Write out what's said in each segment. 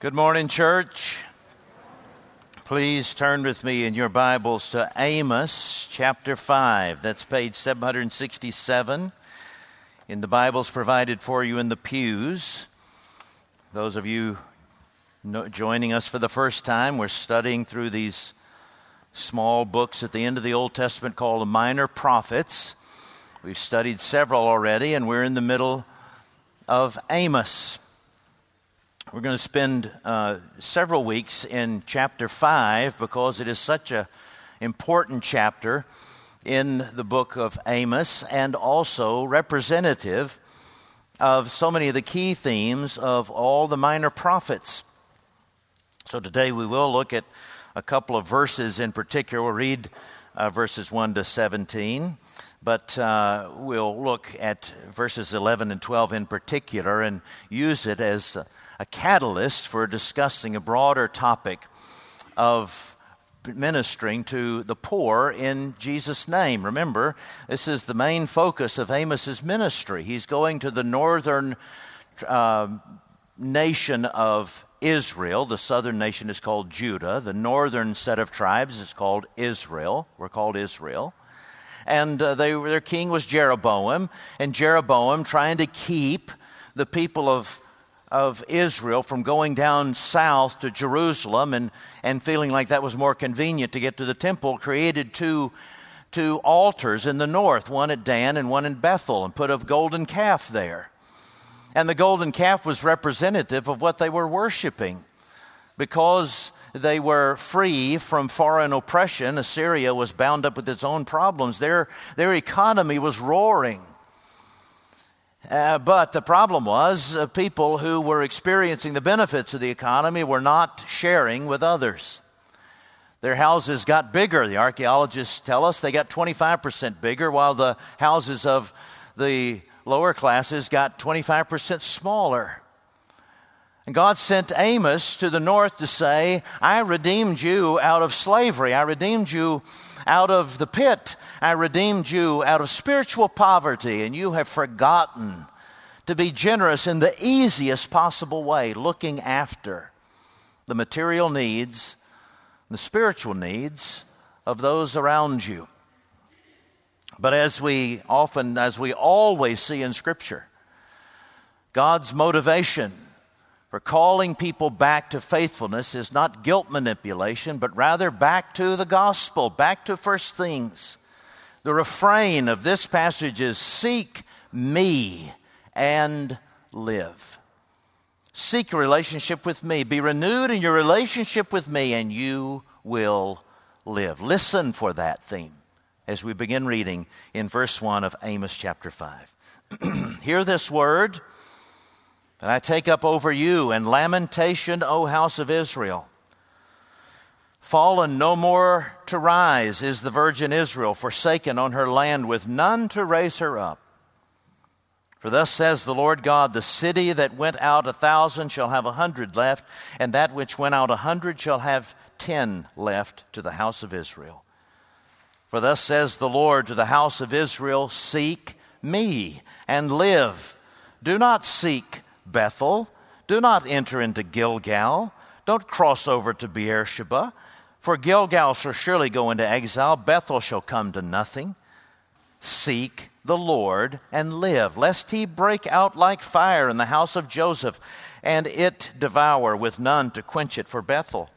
Good morning, church. Please turn with me in your Bibles to Amos chapter 5. That's page 767 in the Bibles provided for you in the pews. Those of you joining us for the first time, we're studying through these small books at the end of the Old Testament called the Minor Prophets. We've studied several already, and we're in the middle of Amos. We're going to spend uh, several weeks in chapter 5 because it is such an important chapter in the book of Amos and also representative of so many of the key themes of all the minor prophets. So today we will look at a couple of verses in particular. We'll read uh, verses 1 to 17, but uh, we'll look at verses 11 and 12 in particular and use it as a catalyst for discussing a broader topic of ministering to the poor in Jesus' name. Remember, this is the main focus of Amos's ministry. He's going to the northern uh, nation of Israel. The southern nation is called Judah. The northern set of tribes is called Israel. We're called Israel. And uh, they, their king was Jeroboam, and Jeroboam trying to keep the people of of Israel from going down south to Jerusalem and, and feeling like that was more convenient to get to the temple, created two, two altars in the north, one at Dan and one in Bethel, and put a golden calf there. And the golden calf was representative of what they were worshiping. Because they were free from foreign oppression, Assyria was bound up with its own problems. Their, their economy was roaring. Uh, but the problem was uh, people who were experiencing the benefits of the economy were not sharing with others. Their houses got bigger. The archaeologists tell us they got 25% bigger, while the houses of the lower classes got 25% smaller. And God sent Amos to the north to say, I redeemed you out of slavery. I redeemed you out of the pit. I redeemed you out of spiritual poverty, and you have forgotten to be generous in the easiest possible way, looking after the material needs, the spiritual needs of those around you. But as we often, as we always see in Scripture, God's motivation for calling people back to faithfulness is not guilt manipulation, but rather back to the gospel, back to first things. The refrain of this passage is Seek me and live. Seek a relationship with me. Be renewed in your relationship with me, and you will live. Listen for that theme as we begin reading in verse 1 of Amos chapter 5. Hear this word that I take up over you and lamentation, O house of Israel. Fallen no more to rise is the virgin Israel, forsaken on her land with none to raise her up. For thus says the Lord God The city that went out a thousand shall have a hundred left, and that which went out a hundred shall have ten left to the house of Israel. For thus says the Lord to the house of Israel Seek me and live. Do not seek Bethel. Do not enter into Gilgal. Don't cross over to Beersheba. For Gilgal shall surely go into exile. Bethel shall come to nothing. Seek the Lord and live, lest he break out like fire in the house of Joseph, and it devour with none to quench it for Bethel.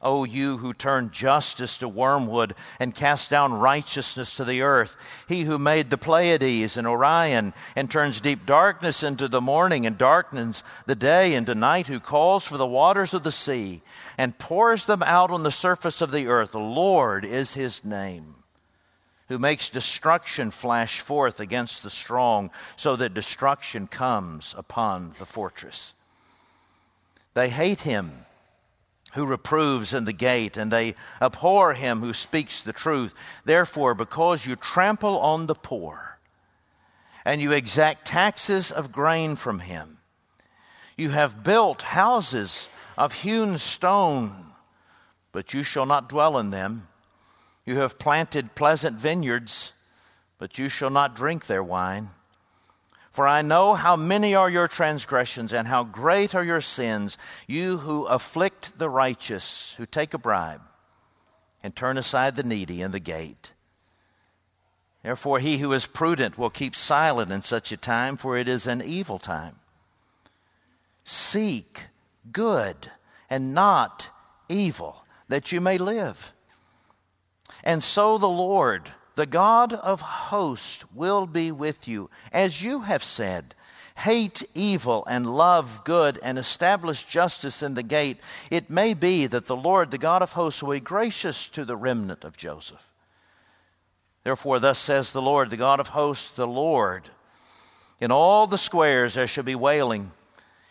O you who turn justice to wormwood and cast down righteousness to the earth, he who made the Pleiades and Orion and turns deep darkness into the morning and darkens the day into night, who calls for the waters of the sea and pours them out on the surface of the earth. Lord is his name, who makes destruction flash forth against the strong, so that destruction comes upon the fortress. They hate him who reproves in the gate, and they abhor him who speaks the truth. Therefore, because you trample on the poor, and you exact taxes of grain from him, you have built houses of hewn stone, but you shall not dwell in them. You have planted pleasant vineyards, but you shall not drink their wine. For I know how many are your transgressions and how great are your sins, you who afflict the righteous, who take a bribe, and turn aside the needy in the gate. Therefore, he who is prudent will keep silent in such a time, for it is an evil time. Seek good and not evil, that you may live. And so the Lord the God of hosts will be with you, as you have said. Hate evil and love good and establish justice in the gate. It may be that the Lord, the God of hosts, will be gracious to the remnant of Joseph. Therefore, thus says the Lord, the God of hosts, the Lord. In all the squares there shall be wailing.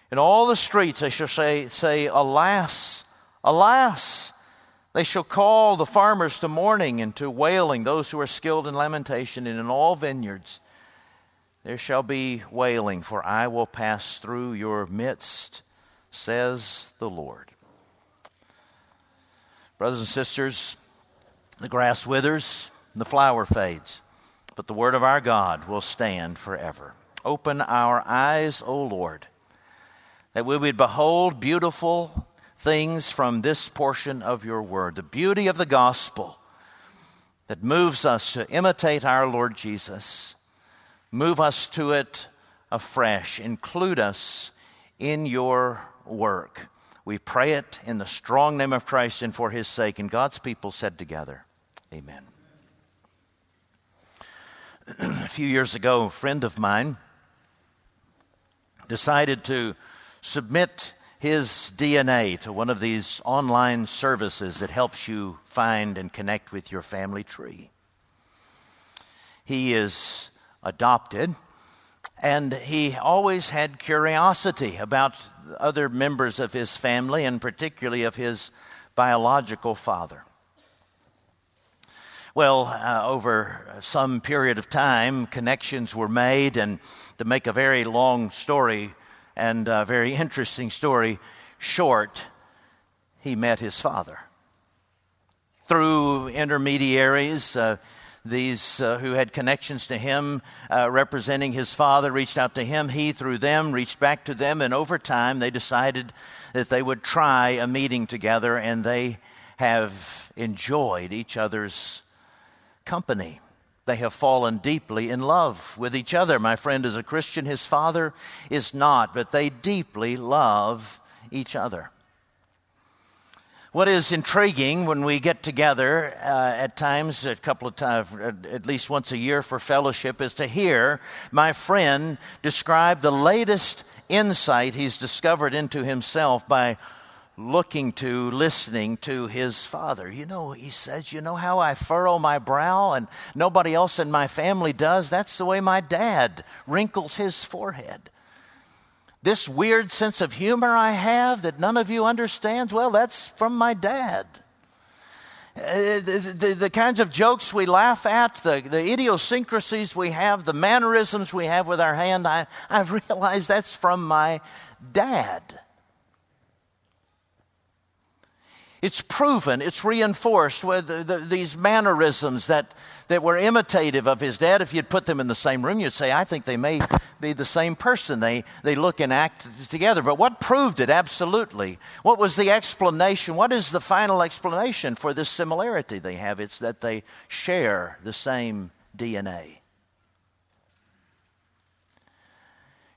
In all the streets they shall say, say Alas, alas. They shall call the farmers to mourning and to wailing, those who are skilled in lamentation, and in all vineyards there shall be wailing, for I will pass through your midst, says the Lord. Brothers and sisters, the grass withers, the flower fades, but the word of our God will stand forever. Open our eyes, O Lord, that we would behold beautiful things from this portion of your word. The beauty of the gospel that moves us to imitate our Lord Jesus. Move us to it afresh. Include us in your work. We pray it in the strong name of Christ and for his sake. And God's people said together, Amen. a few years ago, a friend of mine decided to submit his DNA to one of these online services that helps you find and connect with your family tree. He is adopted, and he always had curiosity about other members of his family, and particularly of his biological father. Well, uh, over some period of time, connections were made, and to make a very long story and a very interesting story short, he met his father. Through intermediaries, uh, these uh, who had connections to him, uh, representing his father, reached out to him. He, through them, reached back to them. And over time, they decided that they would try a meeting together, and they have enjoyed each other's company. They have fallen deeply in love with each other. My friend is a Christian, his father is not, but they deeply love each other. What is intriguing when we get together uh, at times, a couple of times, at least once a year for fellowship, is to hear my friend describe the latest insight he's discovered into himself by looking to, listening to his father. You know, he says, You know how I furrow my brow and nobody else in my family does? That's the way my dad wrinkles his forehead. This weird sense of humor I have that none of you understands, well, that's from my dad. Uh, the, the, the, kinds of jokes we laugh at, the, the idiosyncrasies we have, the mannerisms we have with our hand, I, I've realized that's from my dad. It's proven, it's reinforced with the, the, these mannerisms that, that were imitative of his dad. If you'd put them in the same room, you'd say, I think they may be the same person. They, they look and act together. But what proved it? Absolutely. What was the explanation? What is the final explanation for this similarity they have? It's that they share the same DNA.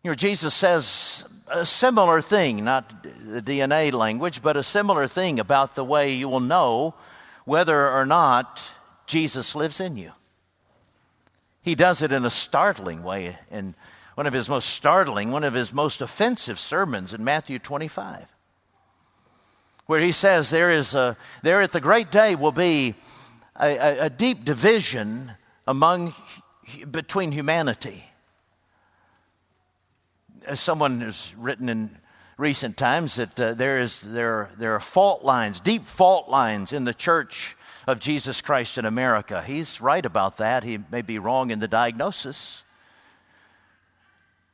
You know, Jesus says a similar thing, not the DNA language, but a similar thing about the way you will know whether or not Jesus lives in you. He does it in a startling way, in one of his most startling, one of his most offensive sermons in Matthew 25, where he says, There is a, there at the great day will be a, a, a deep division among, between humanity as someone has written in recent times that uh, there is there there are fault lines, deep fault lines in the church of Jesus Christ in America. He's right about that. He may be wrong in the diagnosis.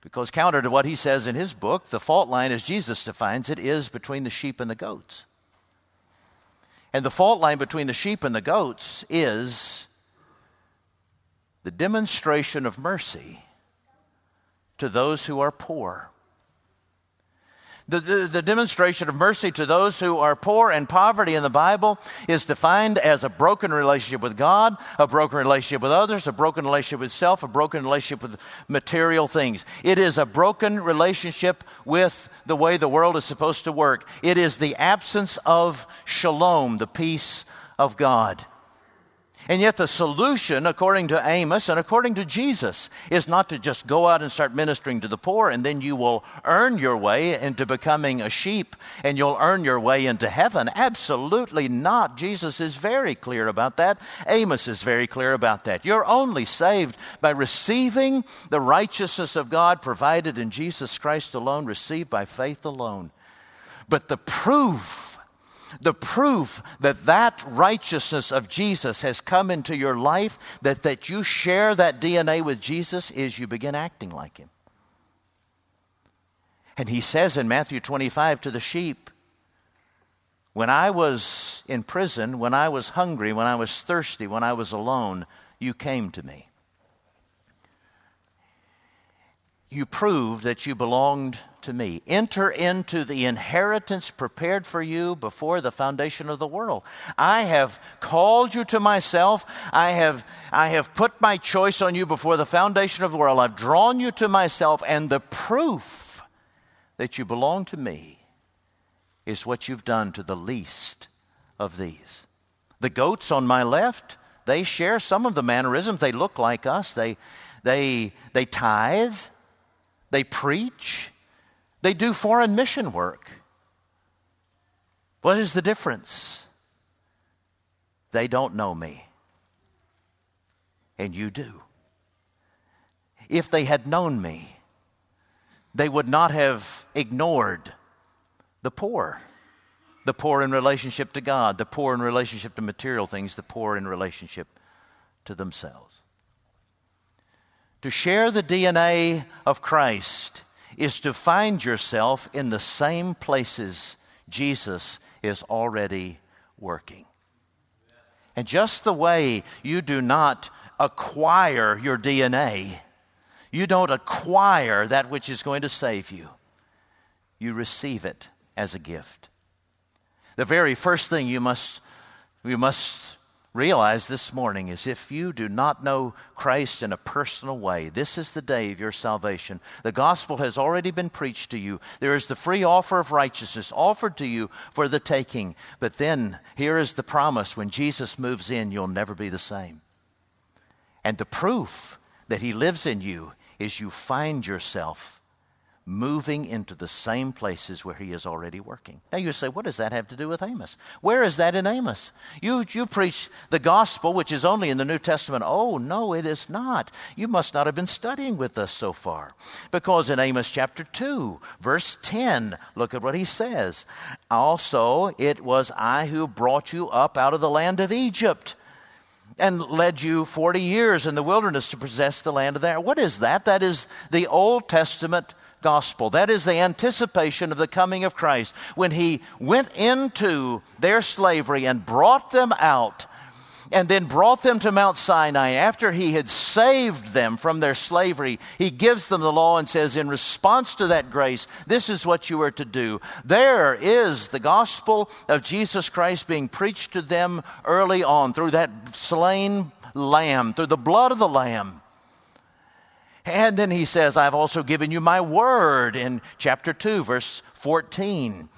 Because counter to what he says in his book, the fault line as Jesus defines it is between the sheep and the goats. And the fault line between the sheep and the goats is the demonstration of mercy to those who are poor. The, the, the, demonstration of mercy to those who are poor and poverty in the Bible is defined as a broken relationship with God, a broken relationship with others, a broken relationship with self, a broken relationship with material things. It is a broken relationship with the way the world is supposed to work. It is the absence of shalom, the peace of God. And yet, the solution, according to Amos and according to Jesus, is not to just go out and start ministering to the poor and then you will earn your way into becoming a sheep and you'll earn your way into heaven. Absolutely not. Jesus is very clear about that. Amos is very clear about that. You're only saved by receiving the righteousness of God provided in Jesus Christ alone, received by faith alone. But the proof the proof that that righteousness of Jesus has come into your life, that, that you share that DNA with Jesus, is you begin acting like him. And he says in Matthew 25 to the sheep, When I was in prison, when I was hungry, when I was thirsty, when I was alone, you came to me. You proved that you belonged to me. Enter into the inheritance prepared for you before the foundation of the world. I have called you to myself. I have, I have put my choice on you before the foundation of the world. I've drawn you to myself, and the proof that you belong to me is what you've done to the least of these. The goats on my left, they share some of the mannerisms. They look like us. They, they, they tithe. They preach. They do foreign mission work. What is the difference? They don't know me, and you do. If they had known me, they would not have ignored the poor. The poor in relationship to God, the poor in relationship to material things, the poor in relationship to themselves. To share the DNA of Christ is to find yourself in the same places Jesus is already working. And just the way you do not acquire your DNA, you don't acquire that which is going to save you, you receive it as a gift. The very first thing you must, you must realize this morning is if you do not know Christ in a personal way, this is the day of your salvation. The gospel has already been preached to you. There is the free offer of righteousness offered to you for the taking. But then here is the promise when Jesus moves in, you'll never be the same. And the proof that he lives in you is you find yourself moving into the same places where he is already working. Now you say, what does that have to do with Amos? Where is that in Amos? You, you preach the gospel, which is only in the New Testament. Oh, no, it is not. You must not have been studying with us so far. Because in Amos chapter 2, verse 10, look at what he says. Also, it was I who brought you up out of the land of Egypt and led you 40 years in the wilderness to possess the land of there. What is that? That is the Old Testament gospel. That is the anticipation of the coming of Christ when he went into their slavery and brought them out and then brought them to Mount Sinai. After he had saved them from their slavery, he gives them the law and says, In response to that grace, this is what you are to do. There is the gospel of Jesus Christ being preached to them early on through that slain lamb, through the blood of the lamb. And then he says, I've also given you my word in chapter 2, verse 14.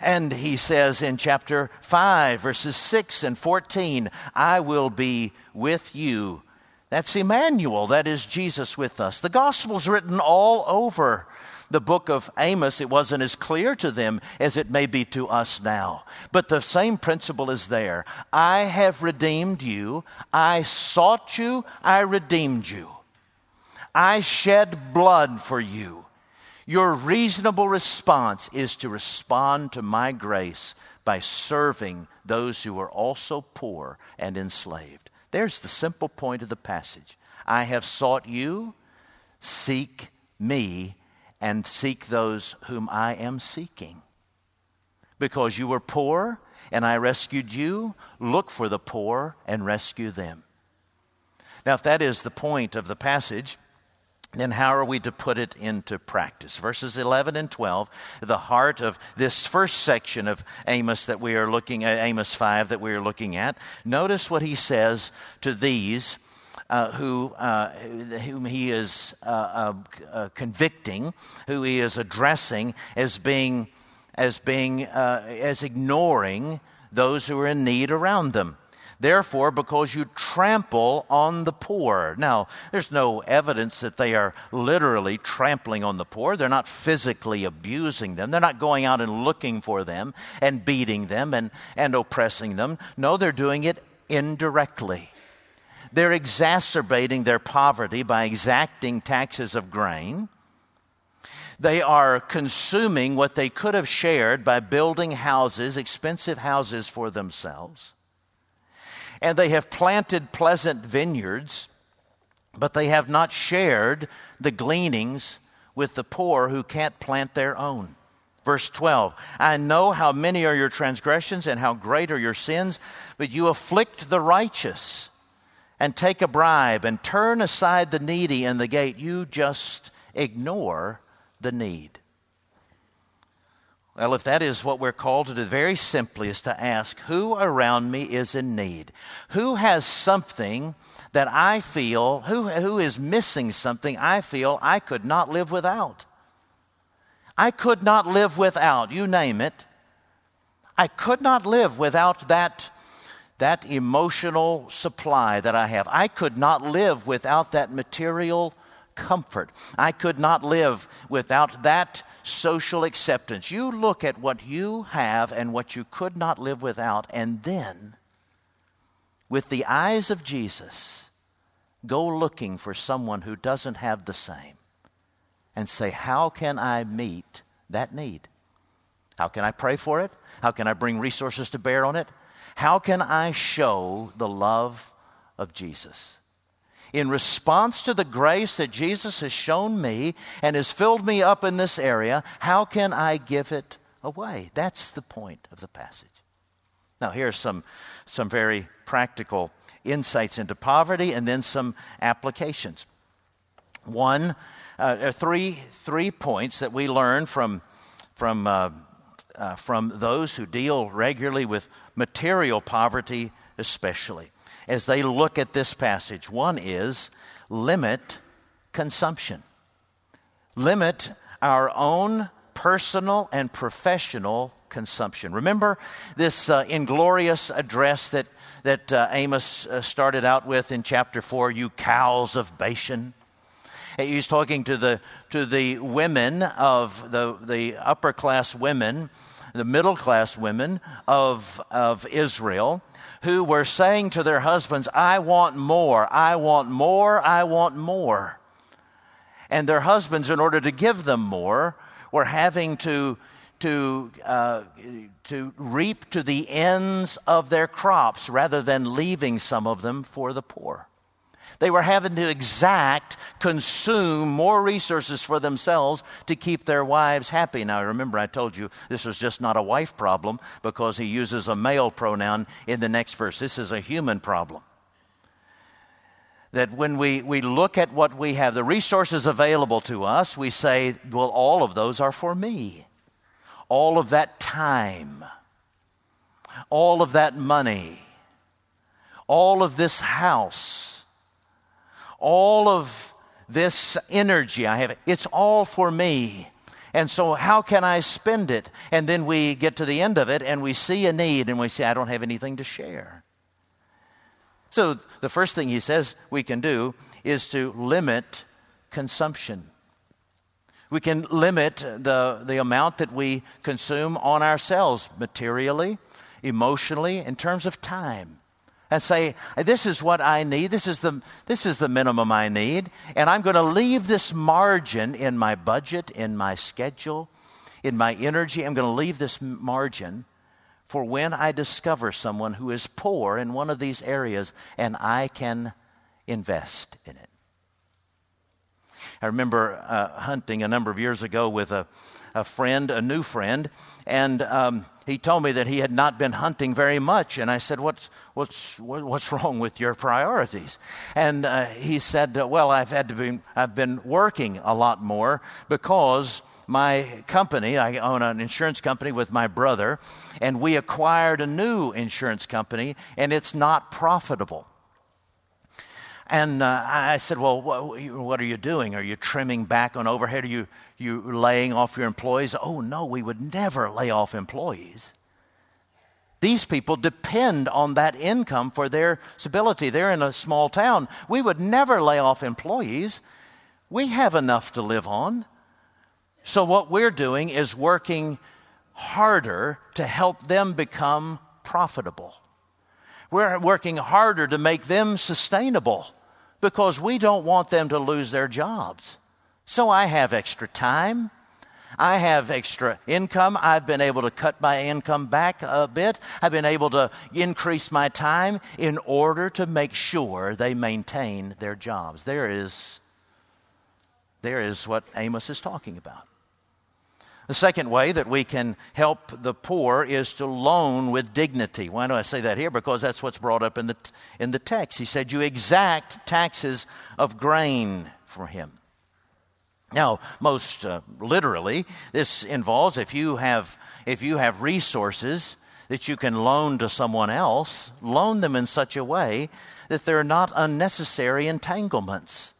And he says in chapter 5, verses 6 and 14, I will be with you. That's Emmanuel, that is Jesus with us. The gospel's written all over the book of Amos. It wasn't as clear to them as it may be to us now. But the same principle is there. I have redeemed you, I sought you, I redeemed you. I shed blood for you. Your reasonable response is to respond to my grace by serving those who are also poor and enslaved. There's the simple point of the passage. I have sought you, seek me, and seek those whom I am seeking. Because you were poor and I rescued you, look for the poor and rescue them. Now, if that is the point of the passage, then how are we to put it into practice? Verses 11 and 12, the heart of this first section of Amos that we are looking at, Amos 5 that we are looking at. Notice what he says to these uh, who, uh, whom he is uh, uh, uh, convicting, who he is addressing as being, as being, uh, as ignoring those who are in need around them. Therefore, because you trample on the poor. Now, there's no evidence that they are literally trampling on the poor. They're not physically abusing them. They're not going out and looking for them and beating them and, and oppressing them. No, they're doing it indirectly. They're exacerbating their poverty by exacting taxes of grain. They are consuming what they could have shared by building houses, expensive houses for themselves and they have planted pleasant vineyards, but they have not shared the gleanings with the poor who can't plant their own. Verse 12 I know how many are your transgressions and how great are your sins, but you afflict the righteous and take a bribe and turn aside the needy in the gate. You just ignore the need. Well, if that is what we're called to do, very simply is to ask who around me is in need? Who has something that I feel, who, who is missing something I feel I could not live without? I could not live without, you name it. I could not live without that, that emotional supply that I have. I could not live without that material comfort. I could not live without that social acceptance. You look at what you have and what you could not live without, and then, with the eyes of Jesus, go looking for someone who doesn't have the same and say, How can I meet that need? How can I pray for it? How can I bring resources to bear on it? How can I show the love of Jesus? In response to the grace that Jesus has shown me and has filled me up in this area, how can I give it away? That's the point of the passage. Now, here are some, some very practical insights into poverty and then some applications. One, uh, three, three points that we learn from, from, uh, uh, from those who deal regularly with material poverty, especially as they look at this passage. One is limit consumption, limit our own personal and professional consumption. Remember this uh, inglorious address that, that uh, Amos uh, started out with in chapter 4 you cows of Bashan? He's talking to the, to the women of the, the upper class women, the middle class women of, of Israel who were saying to their husbands, I want more, I want more, I want more. And their husbands, in order to give them more, were having to, to, uh, to reap to the ends of their crops rather than leaving some of them for the poor. They were having to exact, consume more resources for themselves to keep their wives happy. Now, remember, I told you this was just not a wife problem because he uses a male pronoun in the next verse. This is a human problem. That when we, we look at what we have, the resources available to us, we say, well, all of those are for me. All of that time, all of that money, all of this house all of this energy I have, it's all for me. And so, how can I spend it? And then we get to the end of it and we see a need and we say, I don't have anything to share. So, the first thing he says we can do is to limit consumption. We can limit the, the amount that we consume on ourselves materially, emotionally, in terms of time and say, This is what I need. This is the, this is the minimum I need. And I'm going to leave this margin in my budget, in my schedule, in my energy. I'm going to leave this margin for when I discover someone who is poor in one of these areas and I can invest in it. I remember uh, hunting a number of years ago with a, a friend, a new friend, and um, he told me that he had not been hunting very much. And I said, What's, what's, what's wrong with your priorities? And uh, he said, Well, I've, had to be, I've been working a lot more because my company, I own an insurance company with my brother, and we acquired a new insurance company, and it's not profitable. And uh, I said, Well, what, are you doing? Are you trimming back on overhead? Are you, you laying off your employees? Oh, no, we would never lay off employees. These people depend on that income for their stability. They're in a small town. We would never lay off employees. We have enough to live on. So, what we're doing is working harder to help them become profitable. We're working harder to make them sustainable because we don't want them to lose their jobs. So I have extra time. I have extra income. I've been able to cut my income back a bit. I've been able to increase my time in order to make sure they maintain their jobs. There is, there is what Amos is talking about. The second way that we can help the poor is to loan with dignity. Why do I say that here? Because that's what's brought up in the, in the text. He said, You exact taxes of grain for him. Now, most uh, literally, this involves if you have if you have resources that you can loan to someone else, loan them in such a way that they're not unnecessary entanglements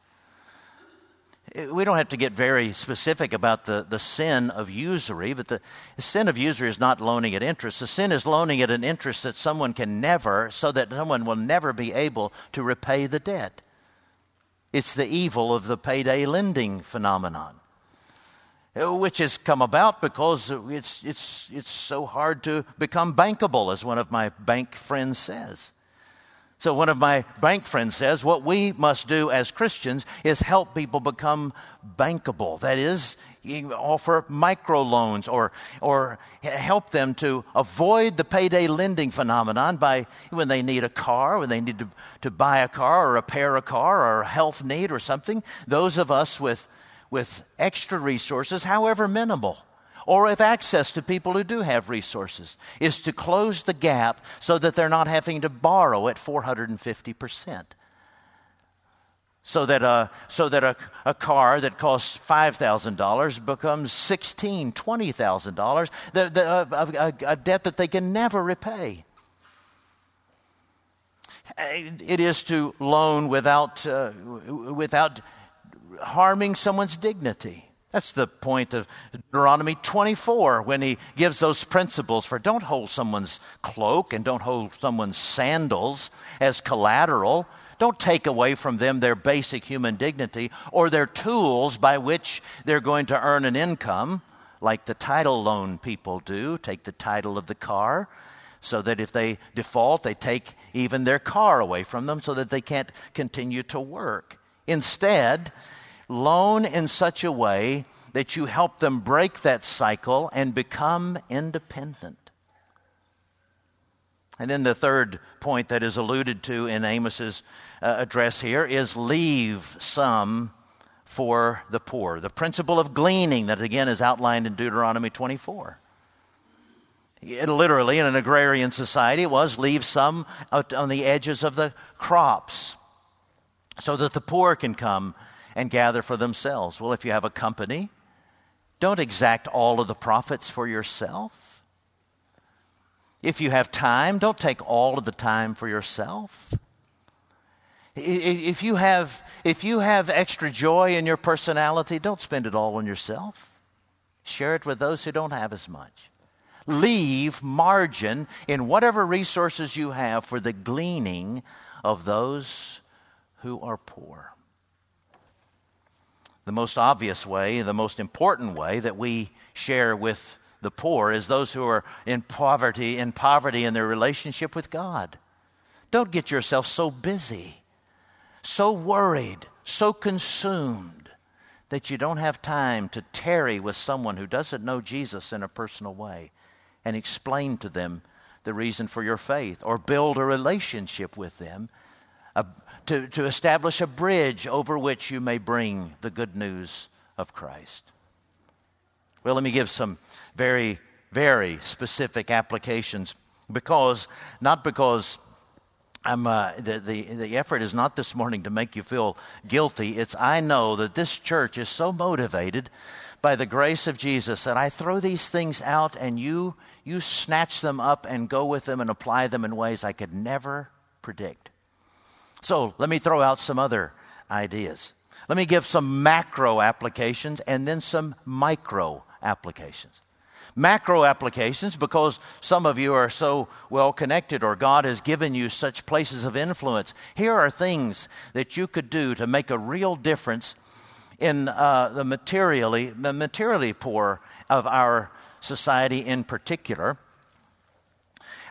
we don't have to get very specific about the, the sin of usury, but the, the sin of usury is not loaning at interest. The sin is loaning at an interest that someone can never, so that someone will never be able to repay the debt. It's the evil of the payday lending phenomenon, which has come about because it's, it's, it's so hard to become bankable, as one of my bank friends says. So, one of my bank friends says, What we must do as Christians is help people become bankable. That is, offer microloans or, or help them to avoid the payday lending phenomenon by when they need a car, when they need to, to buy a car or repair a car or a health need or something. Those of us with, with extra resources, however minimal, or with access to people who do have resources, is to close the gap so that they're not having to borrow at 450%. So that, a, so that a, a car that costs $5,000 becomes $16,000, $20,000, the, the, a, a, a debt that they can never repay. It is to loan without, uh, without harming someone's dignity. That's the point of Deuteronomy 24 when he gives those principles for don't hold someone's cloak and don't hold someone's sandals as collateral. Don't take away from them their basic human dignity or their tools by which they're going to earn an income, like the title loan people do. Take the title of the car so that if they default, they take even their car away from them so that they can't continue to work. Instead, loan in such a way that you help them break that cycle and become independent. And then the third point that is alluded to in Amos's uh, address here is leave some for the poor. The principle of gleaning that again is outlined in Deuteronomy 24. It literally, in an agrarian society, it was leave some out on the edges of the crops so that the poor can come and gather for themselves. Well, if you have a company, don't exact all of the profits for yourself. If you have time, don't take all of the time for yourself. If you have, if you have extra joy in your personality, don't spend it all on yourself. Share it with those who don't have as much. Leave margin in whatever resources you have for the gleaning of those who are poor the most obvious way, the most important way that we share with the poor is those who are in poverty, in poverty in their relationship with God. Don't get yourself so busy, so worried, so consumed that you don't have time to tarry with someone who doesn't know Jesus in a personal way and explain to them the reason for your faith or build a relationship with them to, to establish a bridge over which you may bring the good news of Christ. Well, let me give some very, very specific applications because, not because I'm, uh, the, the, the effort is not this morning to make you feel guilty. It's I know that this church is so motivated by the grace of Jesus that I throw these things out and you, you snatch them up and go with them and apply them in ways I could never predict. So let me throw out some other ideas. Let me give some macro applications and then some micro applications. Macro applications, because some of you are so well connected or God has given you such places of influence. Here are things that you could do to make a real difference in uh, the materially, the materially poor of our society in particular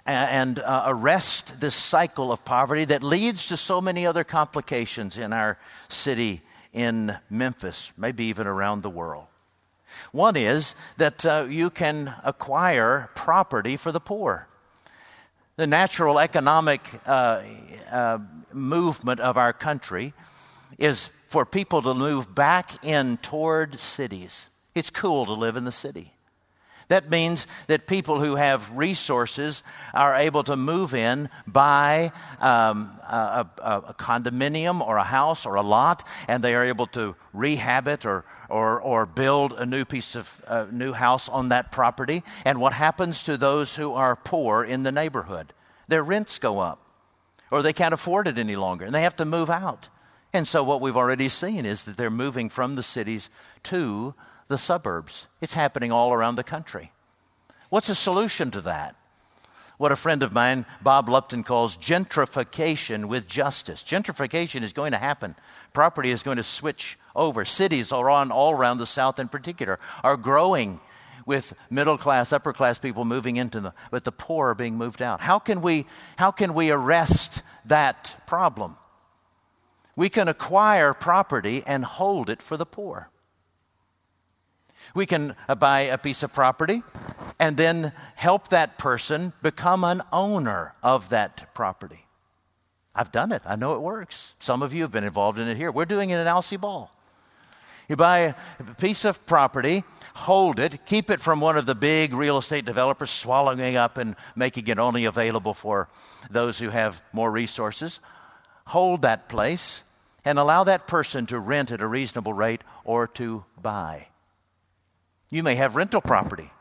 and uh, arrest this cycle of poverty that leads to so many other complications in our city in Memphis, maybe even around the world. One is that uh, you can acquire property for the poor. The natural economic uh, uh, movement of our country is for people to move back in toward cities. It's cool to live in the city. That means that people who have resources are able to move in, buy um, a, a, a, condominium or a house or a lot, and they are able to rehab it or, or, or build a new piece of uh, new house on that property. And what happens to those who are poor in the neighborhood? Their rents go up, or they can't afford it any longer, and they have to move out. And so, what we've already seen is that they're moving from the cities to the suburbs. It's happening all around the country. What's a solution to that? What a friend of mine, Bob Lupton, calls gentrification with justice. Gentrification is going to happen. Property is going to switch over. Cities around, all around the South, in particular, are growing with middle class, upper class people moving into them, but the poor are being moved out. How can we, how can we arrest that problem? We can acquire property and hold it for the poor. We can uh, buy a piece of property and then help that person become an owner of that property. I've done it. I know it works. Some of you have been involved in it here. We're doing it in Alcee Ball. You buy a piece of property, hold it, keep it from one of the big real estate developers swallowing up and making it only available for those who have more resources. Hold that place and allow that person to rent at a reasonable rate or to buy. You may have rental property.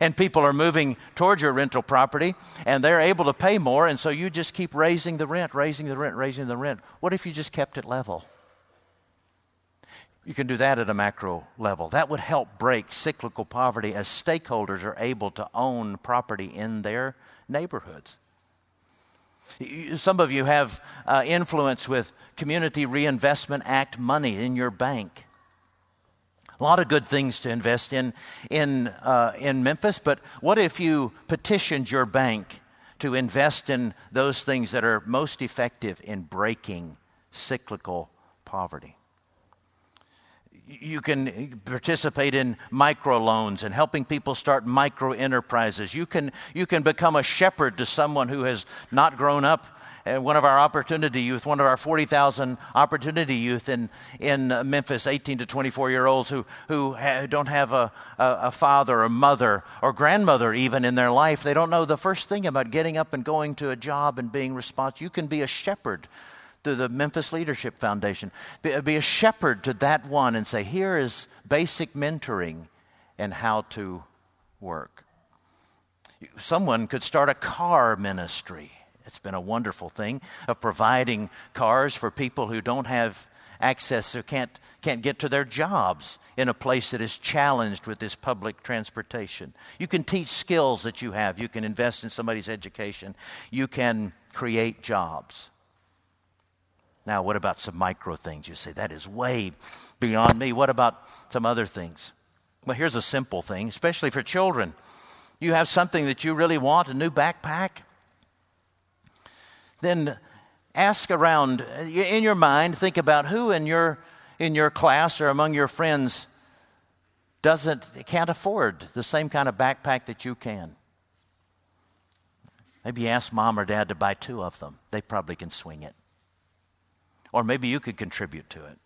And people are moving towards your rental property and they're able to pay more, and so you just keep raising the rent, raising the rent, raising the rent. What if you just kept it level? You can do that at a macro level. That would help break cyclical poverty as stakeholders are able to own property in their neighborhoods. Some of you have uh, influence with Community Reinvestment Act money in your bank. A lot of good things to invest in in, uh, in Memphis, but what if you petitioned your bank to invest in those things that are most effective in breaking cyclical poverty? You can participate in microloans and helping people start micro enterprises. You can, you can become a shepherd to someone who has not grown up one of our opportunity youth, one of our 40,000 opportunity youth in, in Memphis, 18 to 24 year olds who, who ha- don't have a, a, a father or mother or grandmother even in their life. They don't know the first thing about getting up and going to a job and being responsible. You can be a shepherd through the Memphis Leadership Foundation. Be, be, a shepherd to that one and say, here is basic mentoring and how to work. Someone could start a car ministry it's been a wonderful thing of providing cars for people who don't have access or can't, can't get to their jobs in a place that is challenged with this public transportation. You can teach skills that you have, you can invest in somebody's education, you can create jobs. Now, what about some micro things? You say, that is way beyond me. What about some other things? Well, here's a simple thing, especially for children. You have something that you really want, a new backpack then ask around uh, in your mind, think about who in your, in your class or among your friends doesn't, can't afford the same kind of backpack that you can. Maybe ask mom or dad to buy two of them. They probably can swing it. Or maybe you could contribute to it.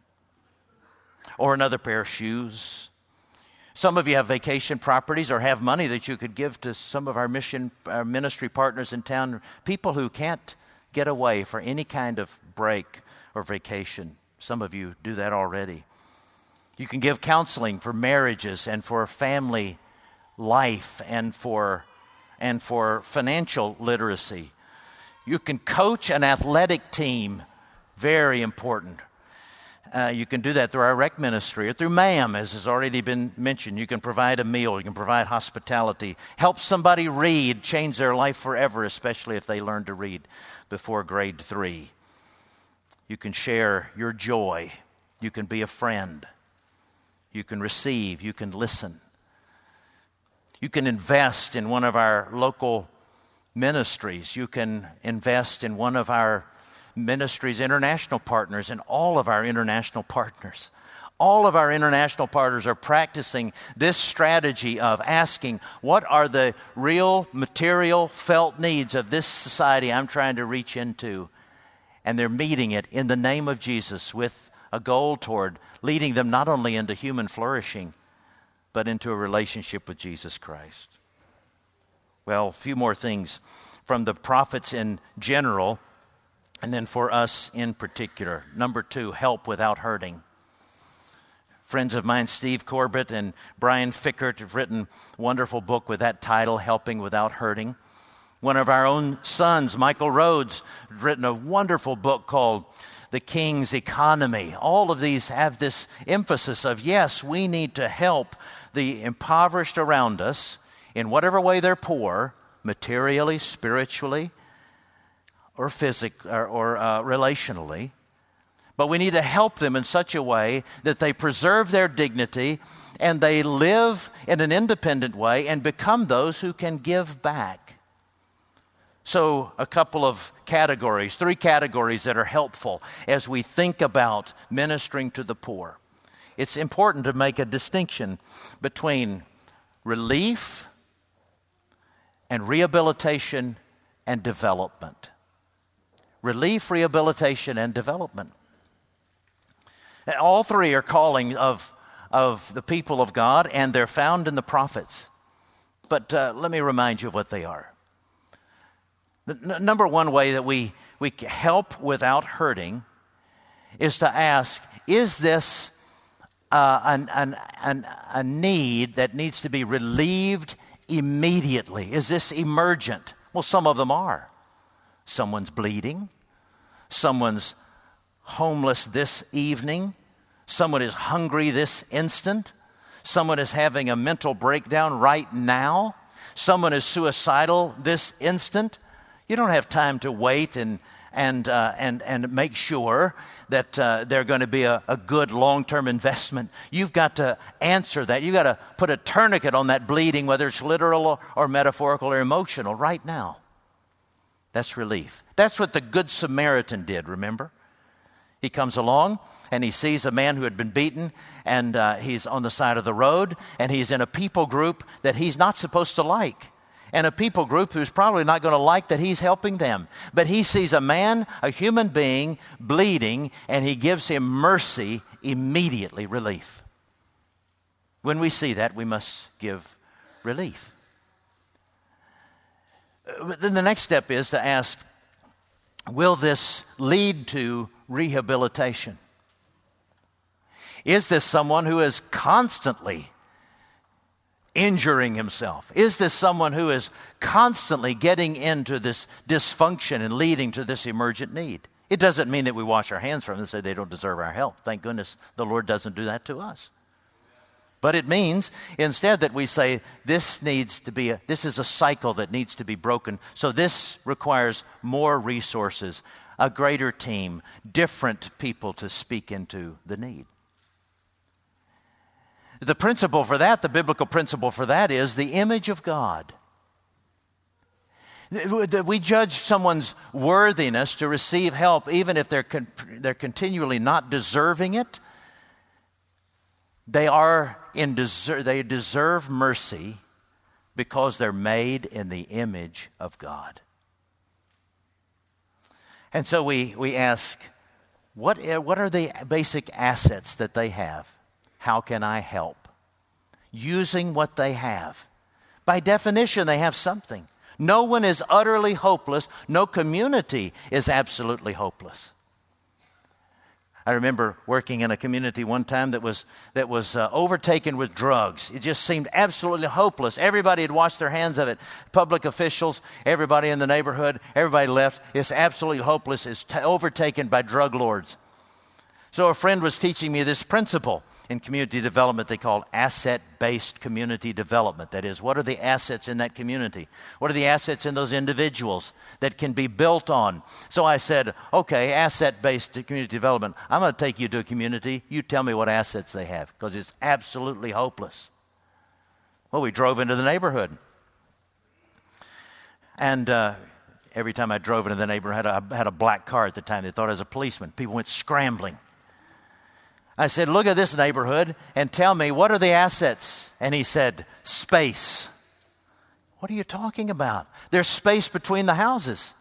Or another pair of shoes. Some of you have vacation properties or have money that you could give to some of our mission our ministry partners in town, people who can't get away for any kind of break or vacation. Some of you do that already. You can give counseling for marriages and for family life and for and for financial literacy. You can coach an athletic team, very important. Uh, you can do that through our rec ministry or through MAM, as has already been mentioned. You can provide a meal, you can provide hospitality, help somebody read, change their life forever, especially if they learn to read before grade three. You can share your joy, you can be a friend, you can receive, you can listen. You can invest in one of our local ministries. You can invest in one of our ministries' international partners and all of our international partners. All of our international partners are practicing this strategy of asking, what are the real material felt needs of this society I'm trying to reach into? And they're meeting it in the name of Jesus with a goal toward leading them not only into human flourishing, but into a relationship with Jesus Christ. Well, a few more things from the prophets in general, and then for us in particular. Number two, help without hurting. Friends of mine, Steve Corbett and Brian Fikkert, have written a wonderful book with that title, Helping Without Hurting. One of our own sons, Michael Rhodes, has written a wonderful book called The King's Economy. All of these have this emphasis of yes, we need to help the impoverished around us in whatever way they're poor, materially, spiritually, or physically, or, or uh, relationally. But we need to help them in such a way that they preserve their dignity and they live in an independent way and become those who can give back. So, a couple of categories, three categories that are helpful as we think about ministering to the poor it's important to make a distinction between relief and rehabilitation and development. Relief, rehabilitation, and development. All three are calling of, of the people of God, and they're found in the prophets. But uh, let me remind you of what they are. The n- number one way that we, we help without hurting is to ask Is this uh, an, an, an, a need that needs to be relieved immediately? Is this emergent? Well, some of them are. Someone's bleeding, someone's homeless this evening, someone is hungry this instant, someone is having a mental breakdown right now, someone is suicidal this instant. You don't have time to wait and and, uh, and, and make sure that uh, they're going to be a, a good long term investment. You've got to answer that. You've got to put a tourniquet on that bleeding, whether it's literal or, or metaphorical or emotional, right now. That's relief. That's what the Good Samaritan did, remember? He comes along and he sees a man who had been beaten, and uh, he's on the side of the road, and he's in a people group that he's not supposed to like and a people group who's probably not going to like that he's helping them. But he sees a man, a human being, bleeding, and he gives him mercy, immediately relief. When we see that, we must give relief. Uh, but then the next step is to ask Will this lead to rehabilitation? Is this someone who is constantly injuring himself? Is this someone who is constantly getting into this dysfunction and leading to this emergent need? It doesn't mean that we wash our hands from them and say they don't deserve our help. Thank goodness the Lord doesn't do that to us. But it means instead that we say this needs to be a, this is a cycle that needs to be broken. So this requires more resources, a greater team, different people to speak into the need. The principle for that, the biblical principle for that is the image of God. We judge someone's worthiness to receive help even if they're, con- they're continually not deserving it. They, are in deser- they deserve mercy because they're made in the image of God. And so we, we ask, What, eh, what are the basic assets that they have? How can I help? Using what they have. By definition, they have something. No one is utterly hopeless. No community is absolutely hopeless. I remember working in a community one time that was, that was uh, overtaken with drugs. It just seemed absolutely hopeless. Everybody had washed their hands of it. Public officials, everybody in the neighborhood, everybody left. It's absolutely hopeless. It's t- overtaken by drug lords. So a friend was teaching me this principle in community development they call asset based community development. That is, what are the assets in that community? What are the assets in those individuals that can be built on? So I said, okay, asset based community development. I'm going to take you to a community. You tell me what assets they have because it's absolutely hopeless. Well, we drove into the neighborhood. And uh, every time I drove into the neighborhood, I had a black car at the time. They thought I was a policeman. People went scrambling. I said, Look at this neighborhood and tell me what are the assets? And he said, Space. What are you talking about? There's space between the houses.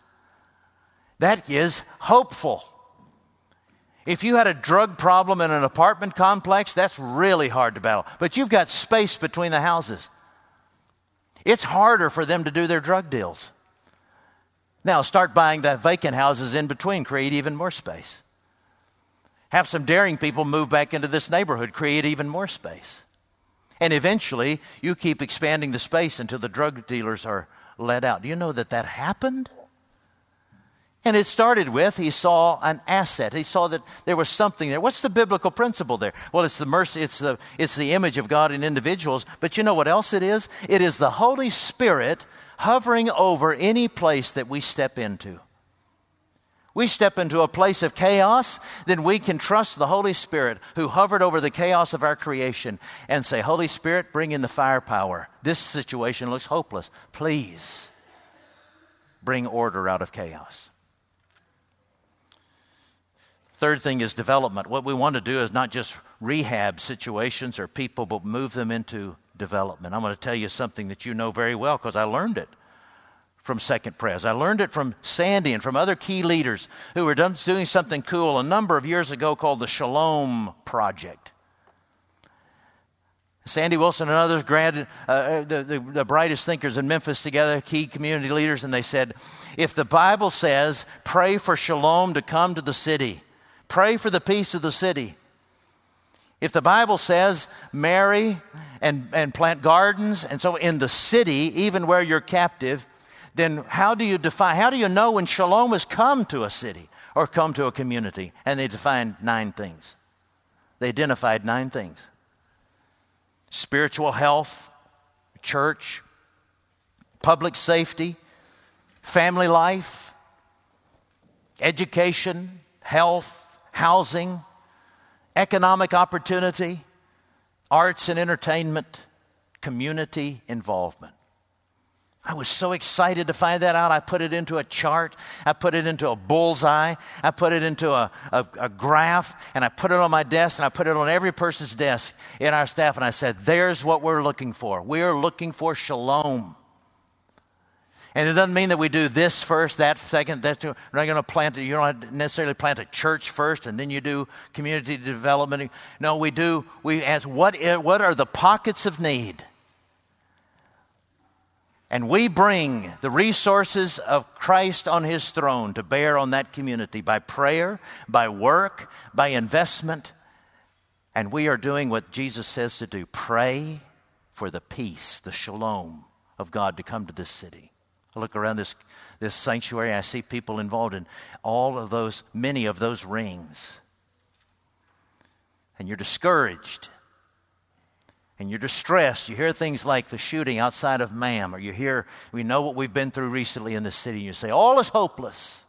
That is hopeful. If you had a drug problem in an apartment complex, that's really hard to battle. But you've got space between the houses. It's harder for them to do their drug deals. Now, start buying the vacant houses in between, create even more space. Have some daring people move back into this neighborhood, create even more space. And eventually, you keep expanding the space until the drug dealers are let out. Do you know that that happened? And it started with he saw an asset. He saw that there was something there. What's the biblical principle there? Well, it's the mercy, it's the, it's the image of God in individuals. But you know what else it is? It is the Holy Spirit hovering over any place that we step into we step into a place of chaos, then we can trust the Holy Spirit who hovered over the chaos of our creation and say, Holy Spirit, bring in the firepower. This situation looks hopeless. Please bring order out of chaos. Third thing is development. What we want to do is not just rehab situations or people, but move them into development. I'm going to tell you something that you know very well because I learned it from Second Pres. I learned it from Sandy and from other key leaders who were doing something cool a number of years ago called the Shalom Project. Sandy Willson and others grabbed uh, the, the, the brightest thinkers in Memphis together, key community leaders, and they said, if the Bible says, pray for shalom to come to the city, pray for the peace of the city. If the Bible says, marry and, and plant gardens, and so in the city, even where you're captive, then how do you define, how do you know when shalom has come to a city or come to a community? And they defined nine things. They identified nine things spiritual health, church, public safety, family life, education, health, housing, economic opportunity, arts and entertainment, community involvement. I was so excited to find that out. I put it into a chart. I put it into a bullseye. I put it into a, a, a, graph, and I put it on my desk, and I put it on every person's desk in our staff. And I said, There's what we're looking for. We are looking for shalom. And it doesn't mean that we do this first, that second, that we're not going to plant. It, you don't necessarily plant a church first, and then you do community development. No, we do. We ask what what are the pockets of need and we bring the resources of Christ on his throne to bear on that community by prayer, by work, by investment. And we are doing what Jesus says to do pray for the peace, the shalom of God to come to this city. I look around this, this sanctuary, I see people involved in all of those, many of those rings. And you're discouraged and you're distressed, you hear things like the shooting outside of Mam, or you hear, we know what we've been through recently in the city, and you say, all is hopeless.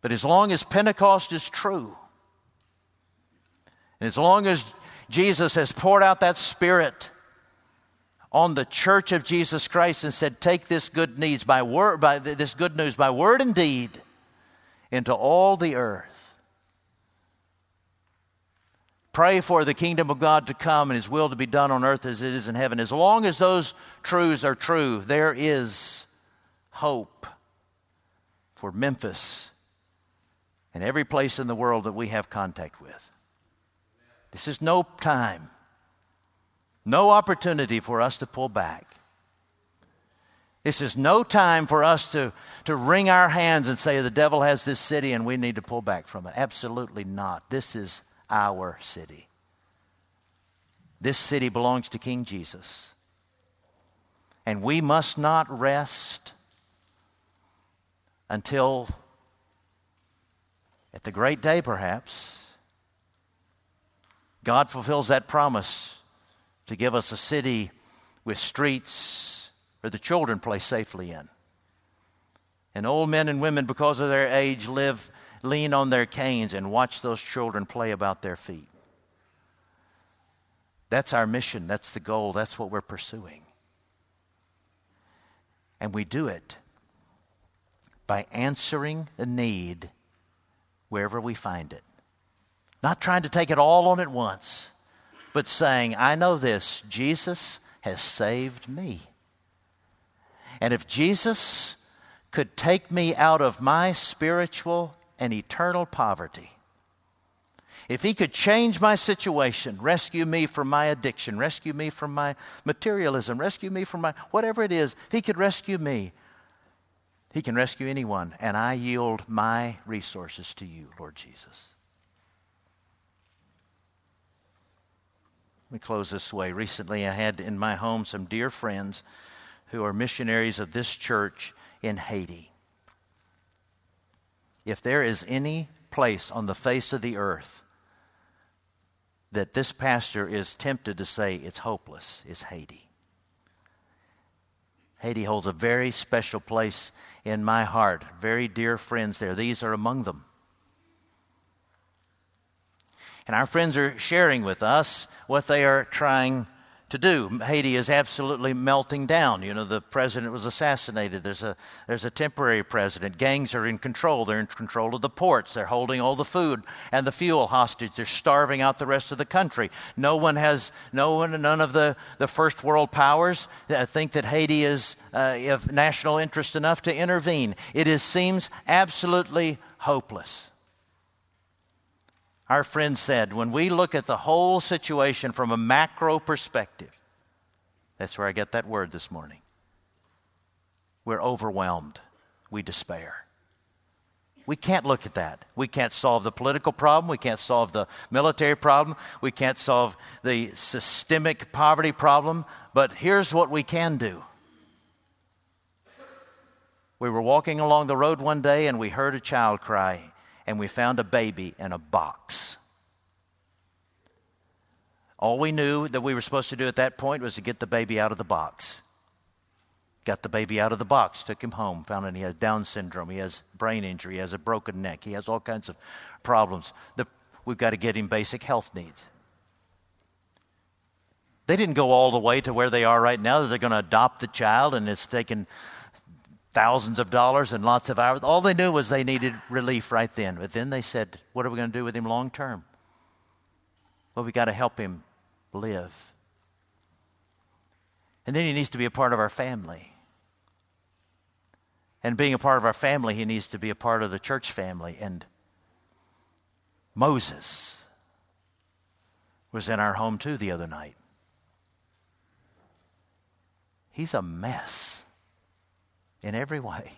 But as long as Pentecost is true, and as long as Jesus has poured out that Spirit on the church of Jesus Christ and said, Take this good news by word, by this good news by word and deed into all the earth Pray for the kingdom of God to come and His will to be done on earth as it is in heaven. As long as those truths are true, there is hope for Memphis and every place in the world that we have contact with. This is no time, no opportunity for us to pull back. This is no time for us to, to wring our hands and say the devil has this city and we need to pull back from it. Absolutely not. This is our city. This city belongs to King Jesus. And we must not rest until at the great day, perhaps, God fulfills that promise to give us a city with streets where the children play safely in. And old men and women, because of their age, live, lean on their canes and watch those children play about their feet. That's our mission. That's the goal. That's what we're pursuing. And we do it by answering the need wherever we find it. Not trying to take it all on at once, but saying, I know this Jesus has saved me. And if Jesus could take me out of my spiritual and eternal poverty, if he could change my situation, rescue me from my addiction, rescue me from my materialism, rescue me from my whatever it is, he could rescue me, he can rescue anyone, and I yield my resources to you, Lord Jesus. Let me close this way. Recently, I had in my home some dear friends who are missionaries of this church in Haiti. If there is any place on the face of the earth that this pastor is tempted to say it's hopeless, it's Haiti. Haiti holds a very special place in my heart. Very dear friends there. These are among them. And our friends are sharing with us what they are trying to do. Haiti is absolutely melting down. You know, the president was assassinated. There's a, there's a temporary president. Gangs are in control. They're in control of the ports. They're holding all the food and the fuel hostage. They're starving out the rest of the country. No one has, no one, none of the, the first world powers think that Haiti is uh, of national interest enough to intervene. It is, seems absolutely hopeless. Our friend said, when we look at the whole situation from a macro perspective, that's where I get that word this morning. We're overwhelmed. We despair. We can't look at that. We can't solve the political problem. We can't solve the military problem. We can't solve the systemic poverty problem. But here's what we can do. We were walking along the road one day and we heard a child cry and we found a baby in a box. All we knew that we were supposed to do at that point was to get the baby out of the box. Got the baby out of the box, took him home, found out he has Down syndrome, he has brain injury, he has a broken neck, he has all kinds of problems. The, we've got to get him basic health needs. They didn't go all the way to where they are right now that they're going to adopt the child and it's taken thousands of dollars and lots of hours. All they knew was they needed relief right then. But then they said, What are we going to do with him long term? Well, we got to help him live. And then he needs to be a part of our family. And being a part of our family, he needs to be a part of the church family. And Moses was in our home too the other night. He's a mess in every way.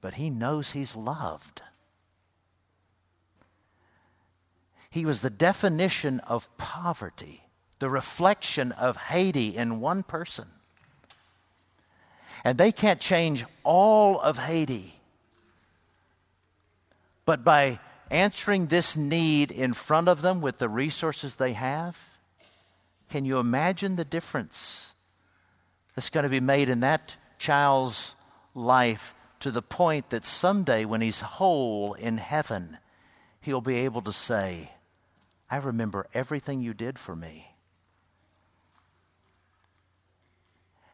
But he knows he's loved. He was the definition of poverty, the reflection of Haiti in one person. And they can't change all of Haiti. But by answering this need in front of them with the resources they have, can you imagine the difference? That's going to be made in that child's life to the point that someday when he's whole in heaven, he'll be able to say, I remember everything you did for me.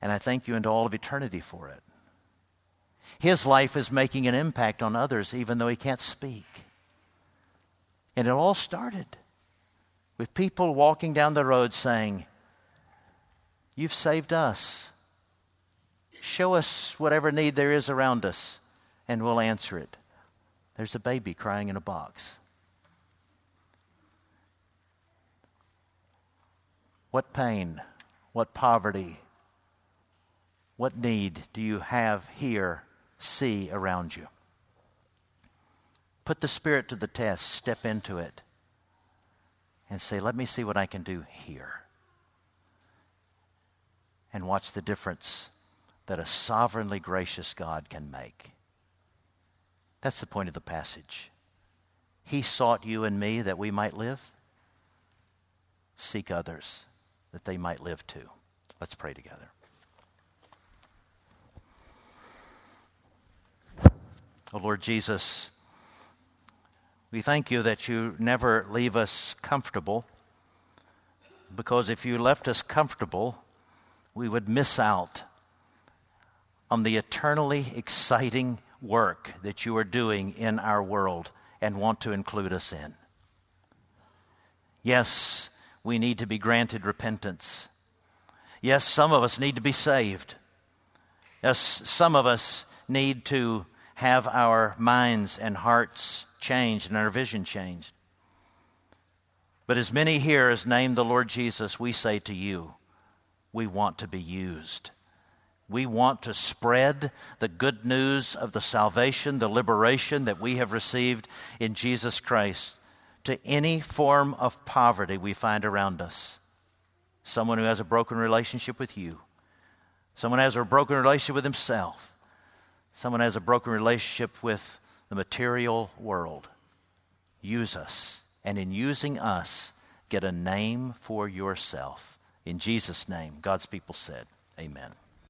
And I thank you into all of eternity for it. His life is making an impact on others, even though he can't speak. And it all started with people walking down the road saying, You've saved us. Show us whatever need there is around us, and we'll answer it. There's a baby crying in a box. What pain, what poverty, what need do you have here, see around you? Put the Spirit to the test, step into it, and say, Let me see what I can do here. And watch the difference that a sovereignly gracious God can make. That's the point of the passage. He sought you and me that we might live. Seek others that they might live too. Let's pray together. Oh Lord Jesus, we thank you that you never leave us comfortable, because if you left us comfortable, we would miss out on the eternally exciting work that you are doing in our world and want to include us in. Yes, we need to be granted repentance. Yes, some of us need to be saved. Yes, some of us need to have our minds and hearts changed and our vision changed. But as many here as name the Lord Jesus, we say to you, we want to be used. We want to spread the good news of the salvation, the liberation that we have received in Jesus Christ to any form of poverty we find around us. Someone who has a broken relationship with you, someone has a broken relationship with himself, someone has a broken relationship with the material world. Use us, and in using us, get a name for yourself. In Jesus' name, God's people said, Amen.